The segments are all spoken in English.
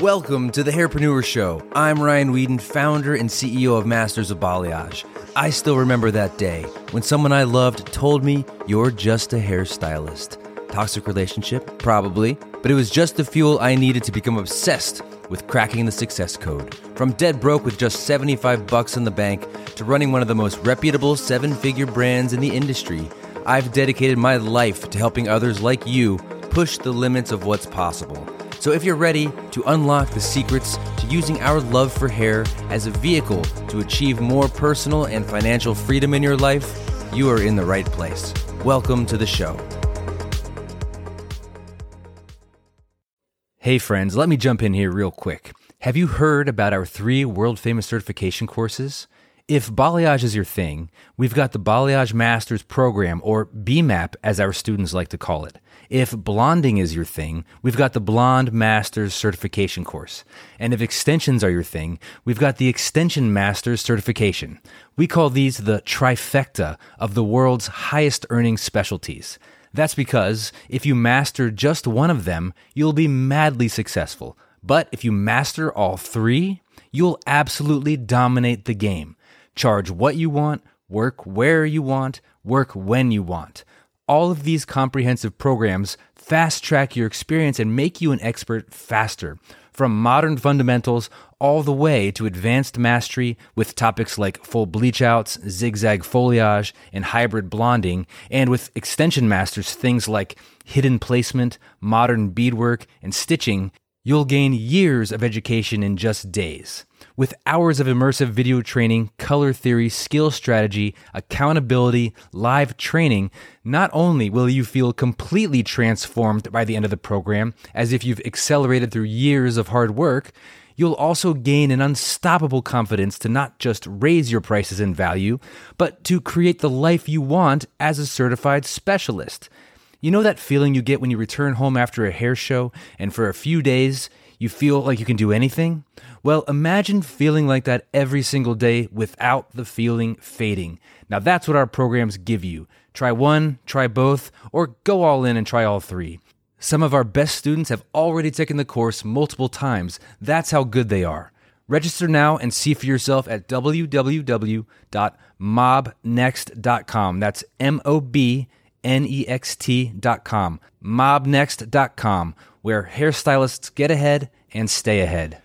Welcome to the Hairpreneur Show. I'm Ryan Weeden, founder and CEO of Masters of Balayage. I still remember that day when someone I loved told me, You're just a hairstylist. Toxic relationship? Probably. But it was just the fuel I needed to become obsessed with cracking the success code. From dead broke with just 75 bucks in the bank to running one of the most reputable seven figure brands in the industry, I've dedicated my life to helping others like you push the limits of what's possible. So if you're ready to unlock the secrets to using our love for hair as a vehicle to achieve more personal and financial freedom in your life, you are in the right place. Welcome to the show. Hey, friends, let me jump in here real quick. Have you heard about our three world famous certification courses? If balayage is your thing, we've got the Balayage Masters program, or BMAP as our students like to call it. If blonding is your thing, we've got the Blonde Masters certification course. And if extensions are your thing, we've got the Extension Masters certification. We call these the trifecta of the world's highest earning specialties. That's because if you master just one of them, you'll be madly successful. But if you master all three, you'll absolutely dominate the game. Charge what you want, work where you want, work when you want. All of these comprehensive programs fast track your experience and make you an expert faster. From modern fundamentals all the way to advanced mastery with topics like full bleach outs, zigzag foilage, and hybrid blonding, and with extension masters things like hidden placement, modern beadwork, and stitching, you'll gain years of education in just days. With hours of immersive video training, color theory, skill strategy, accountability, live training, not only will you feel completely transformed by the end of the program, as if you've accelerated through years of hard work, you'll also gain an unstoppable confidence to not just raise your prices in value, but to create the life you want as a certified specialist. You know that feeling you get when you return home after a hair show and for a few days you feel like you can do anything? Well, imagine feeling like that every single day without the feeling fading. Now, that's what our programs give you. Try one, try both, or go all in and try all three. Some of our best students have already taken the course multiple times. That's how good they are. Register now and see for yourself at www.mobnext.com. That's M O B N E X T.com. Mobnext.com, where hairstylists get ahead and stay ahead.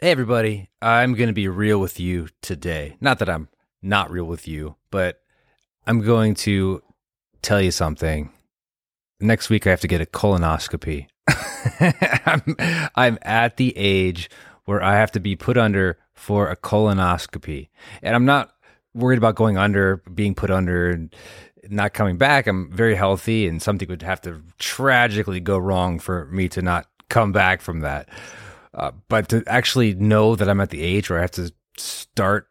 Hey, everybody. I'm going to be real with you today. Not that I'm not real with you, but I'm going to tell you something. Next week, I have to get a colonoscopy. I'm, I'm at the age where I have to be put under for a colonoscopy. And I'm not worried about going under, being put under, and not coming back. I'm very healthy, and something would have to tragically go wrong for me to not come back from that. Uh, but to actually know that I'm at the age where I have to start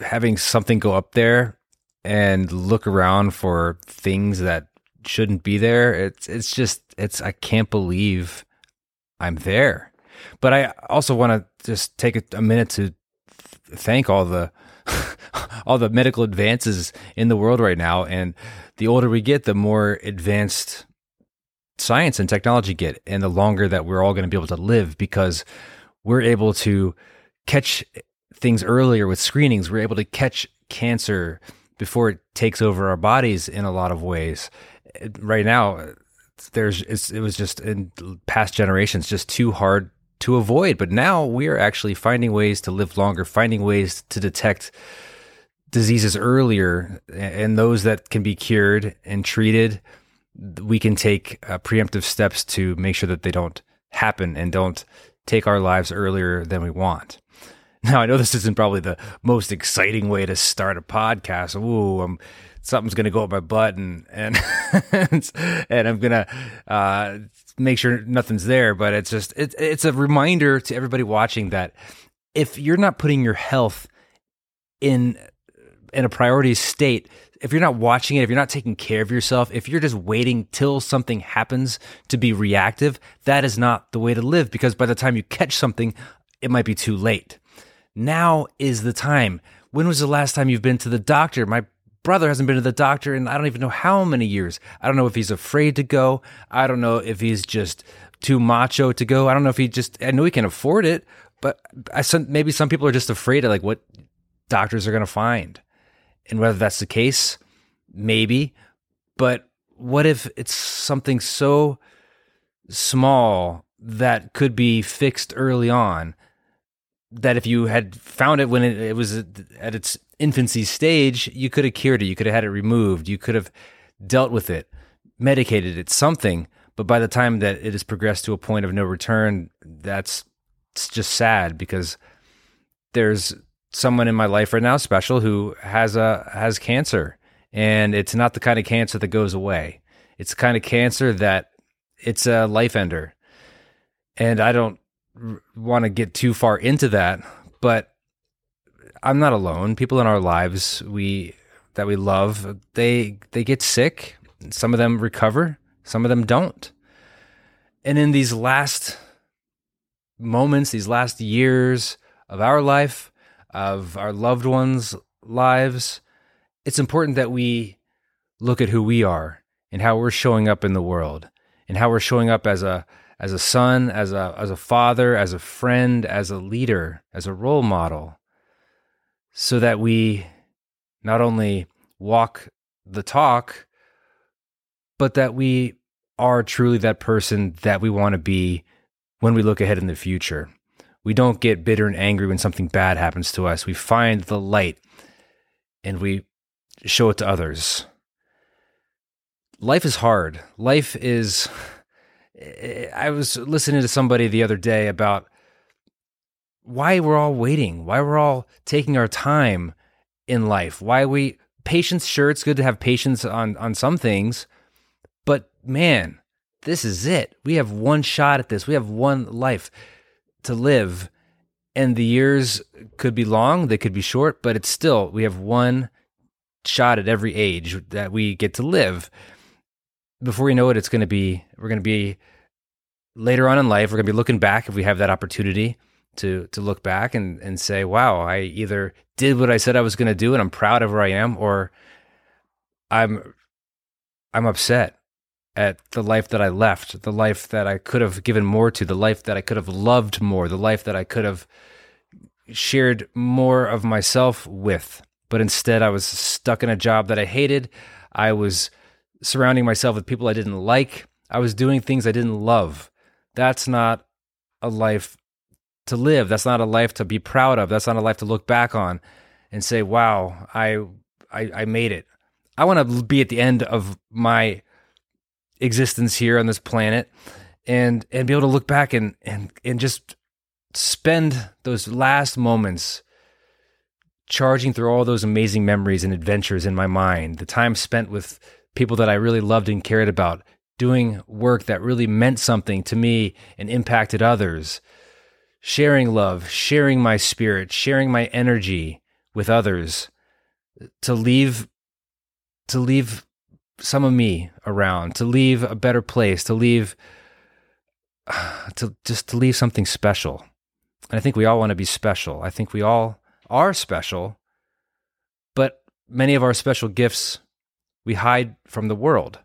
having something go up there and look around for things that shouldn't be there, it's it's just it's I can't believe I'm there. But I also want to just take a, a minute to thank all the all the medical advances in the world right now and the older we get the more advanced science and technology get and the longer that we're all going to be able to live because we're able to catch things earlier with screenings. We're able to catch cancer before it takes over our bodies in a lot of ways. Right now, there's it was just in past generations just too hard to avoid, but now we are actually finding ways to live longer, finding ways to detect diseases earlier and those that can be cured and treated we can take uh, preemptive steps to make sure that they don't happen and don't take our lives earlier than we want. Now, I know this isn't probably the most exciting way to start a podcast. Ooh, I'm, something's going to go up my butt and, and, and I'm going to, uh, make sure nothing's there. But it's just, it, it's a reminder to everybody watching that if you're not putting your health in, in a priority state, if you're not watching it, if you're not taking care of yourself, if you're just waiting till something happens to be reactive, that is not the way to live because by the time you catch something, it might be too late. Now is the time. When was the last time you've been to the doctor? My brother hasn't been to the doctor in I don't even know how many years. I don't know if he's afraid to go. I don't know if he's just too macho to go. I don't know if he just. I know he can afford it, but I maybe some people are just afraid of like what doctors are going to find, and whether that's the case, maybe. But what if it's something so small that could be fixed early on? That if you had found it when it, it was at its infancy stage, you could have cured it. You could have had it removed. You could have dealt with it, medicated it, something. But by the time that it has progressed to a point of no return, that's it's just sad because there's someone in my life right now special who has a has cancer and it's not the kind of cancer that goes away. It's the kind of cancer that it's a life ender. And I don't r- want to get too far into that, but I'm not alone. People in our lives we that we love, they they get sick. Some of them recover, some of them don't. And in these last moments, these last years of our life, of our loved ones' lives, it's important that we look at who we are and how we're showing up in the world and how we're showing up as a as a son, as a as a father, as a friend, as a leader, as a role model so that we not only walk the talk but that we are truly that person that we want to be when we look ahead in the future. We don't get bitter and angry when something bad happens to us. We find the light and we show it to others. Life is hard. Life is. Eh, I was listening to somebody the other day about why we're all waiting, why we're all taking our time in life, why we patience. Sure, it's good to have patience on on some things, but man, this is it. We have one shot at this. We have one life to live, and the years could be long, they could be short, but it's still we have one shot at every age that we get to live. Before we know it, it's going to be we're going to be later on in life. We're going to be looking back if we have that opportunity to to look back and and say, "Wow, I either did what I said I was going to do, and I'm proud of where I am, or I'm I'm upset at the life that I left, the life that I could have given more to, the life that I could have loved more, the life that I could have shared more of myself with. But instead, I was stuck in a job that I hated. I was surrounding myself with people I didn't like. I was doing things I didn't love. That's not a life to live. That's not a life to be proud of. That's not a life to look back on and say, "Wow, I I, I made it." I want to be at the end of my existence here on this planet and and be able to look back and and and just spend those last moments charging through all those amazing memories and adventures in my mind the time spent with people that I really loved and cared about doing work that really meant something to me and impacted others sharing love sharing my spirit sharing my energy with others to leave to leave some of me around, to leave a better place, to leave to just to leave something special. And I think we all want to be special. I think we all are special, but many of our special gifts we hide from the world.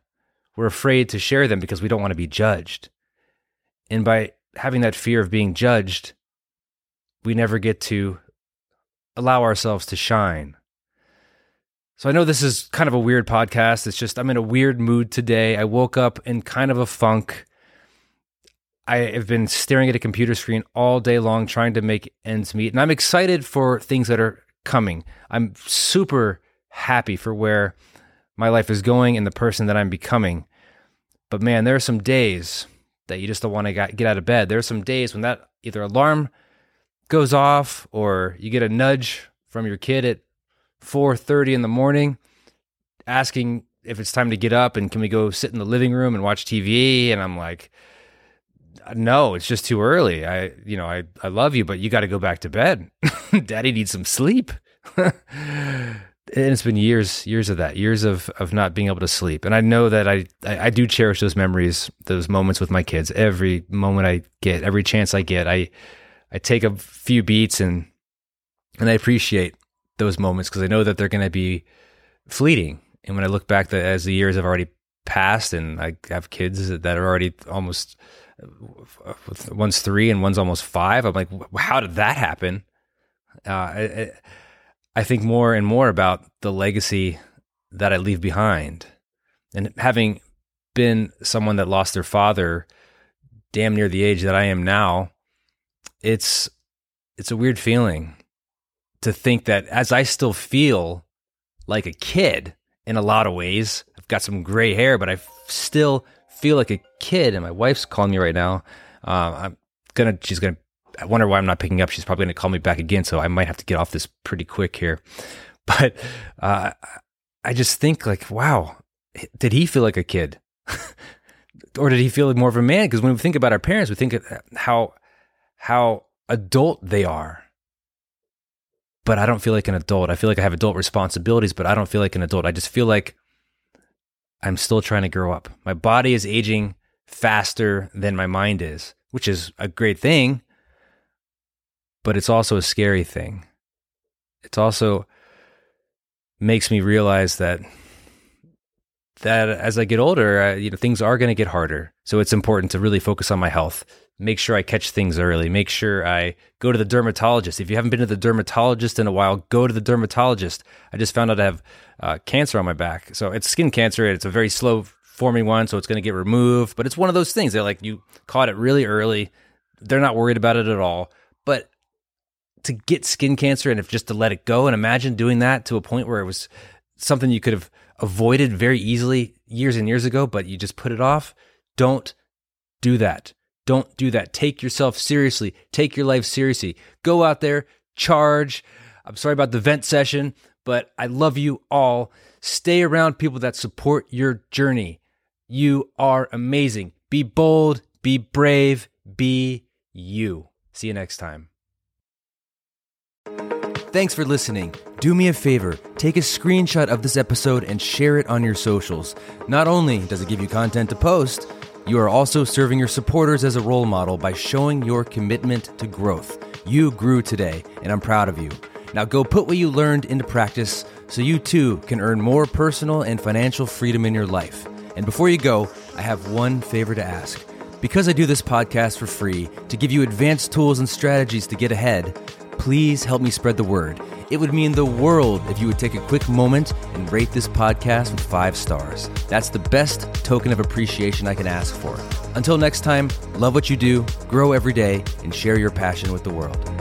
We're afraid to share them because we don't want to be judged. And by having that fear of being judged, we never get to allow ourselves to shine. So I know this is kind of a weird podcast. It's just I'm in a weird mood today. I woke up in kind of a funk. I have been staring at a computer screen all day long trying to make ends meet. And I'm excited for things that are coming. I'm super happy for where my life is going and the person that I'm becoming. But man, there are some days that you just don't want to get out of bed. There are some days when that either alarm goes off or you get a nudge from your kid at 4:30 in the morning asking if it's time to get up and can we go sit in the living room and watch TV and I'm like no, it's just too early. I you know, I I love you but you got to go back to bed. Daddy needs some sleep. and it's been years years of that years of of not being able to sleep and i know that I, I, I do cherish those memories those moments with my kids every moment i get every chance i get i i take a few beats and and i appreciate those moments because I know that they're going to be fleeting. And when I look back the, as the years have already passed and I have kids that are already almost one's three and one's almost five. I'm like, how did that happen? Uh, I, I think more and more about the legacy that I leave behind, and having been someone that lost their father damn near the age that I am now, it's it's a weird feeling to think that as I still feel like a kid in a lot of ways, I've got some gray hair, but I still feel like a kid. And my wife's calling me right now. Uh, I'm gonna, she's gonna. I wonder why I'm not picking up. She's probably gonna call me back again, so I might have to get off this pretty quick here. But uh, I just think like, wow, did he feel like a kid? or did he feel like more of a man? Because when we think about our parents, we think of how how adult they are. But I don't feel like an adult. I feel like I have adult responsibilities, but I don't feel like an adult. I just feel like I'm still trying to grow up. My body is aging faster than my mind is, which is a great thing, but it's also a scary thing. It's also makes me realize that that as I get older, uh, you know, things are going to get harder. So it's important to really focus on my health. Make sure I catch things early. Make sure I go to the dermatologist. If you haven't been to the dermatologist in a while, go to the dermatologist. I just found out I have uh, cancer on my back. So it's skin cancer. It's a very slow forming one, so it's going to get removed. But it's one of those things. They're like you caught it really early. They're not worried about it at all. But to get skin cancer and if just to let it go and imagine doing that to a point where it was something you could have avoided very easily years and years ago, but you just put it off. Don't do that. Don't do that. Take yourself seriously. Take your life seriously. Go out there, charge. I'm sorry about the vent session, but I love you all. Stay around people that support your journey. You are amazing. Be bold, be brave, be you. See you next time. Thanks for listening. Do me a favor, take a screenshot of this episode and share it on your socials. Not only does it give you content to post, you are also serving your supporters as a role model by showing your commitment to growth. You grew today, and I'm proud of you. Now go put what you learned into practice so you too can earn more personal and financial freedom in your life. And before you go, I have one favor to ask. Because I do this podcast for free to give you advanced tools and strategies to get ahead, please help me spread the word. It would mean the world if you would take a quick moment and rate this podcast with five stars. That's the best token of appreciation I can ask for. Until next time, love what you do, grow every day, and share your passion with the world.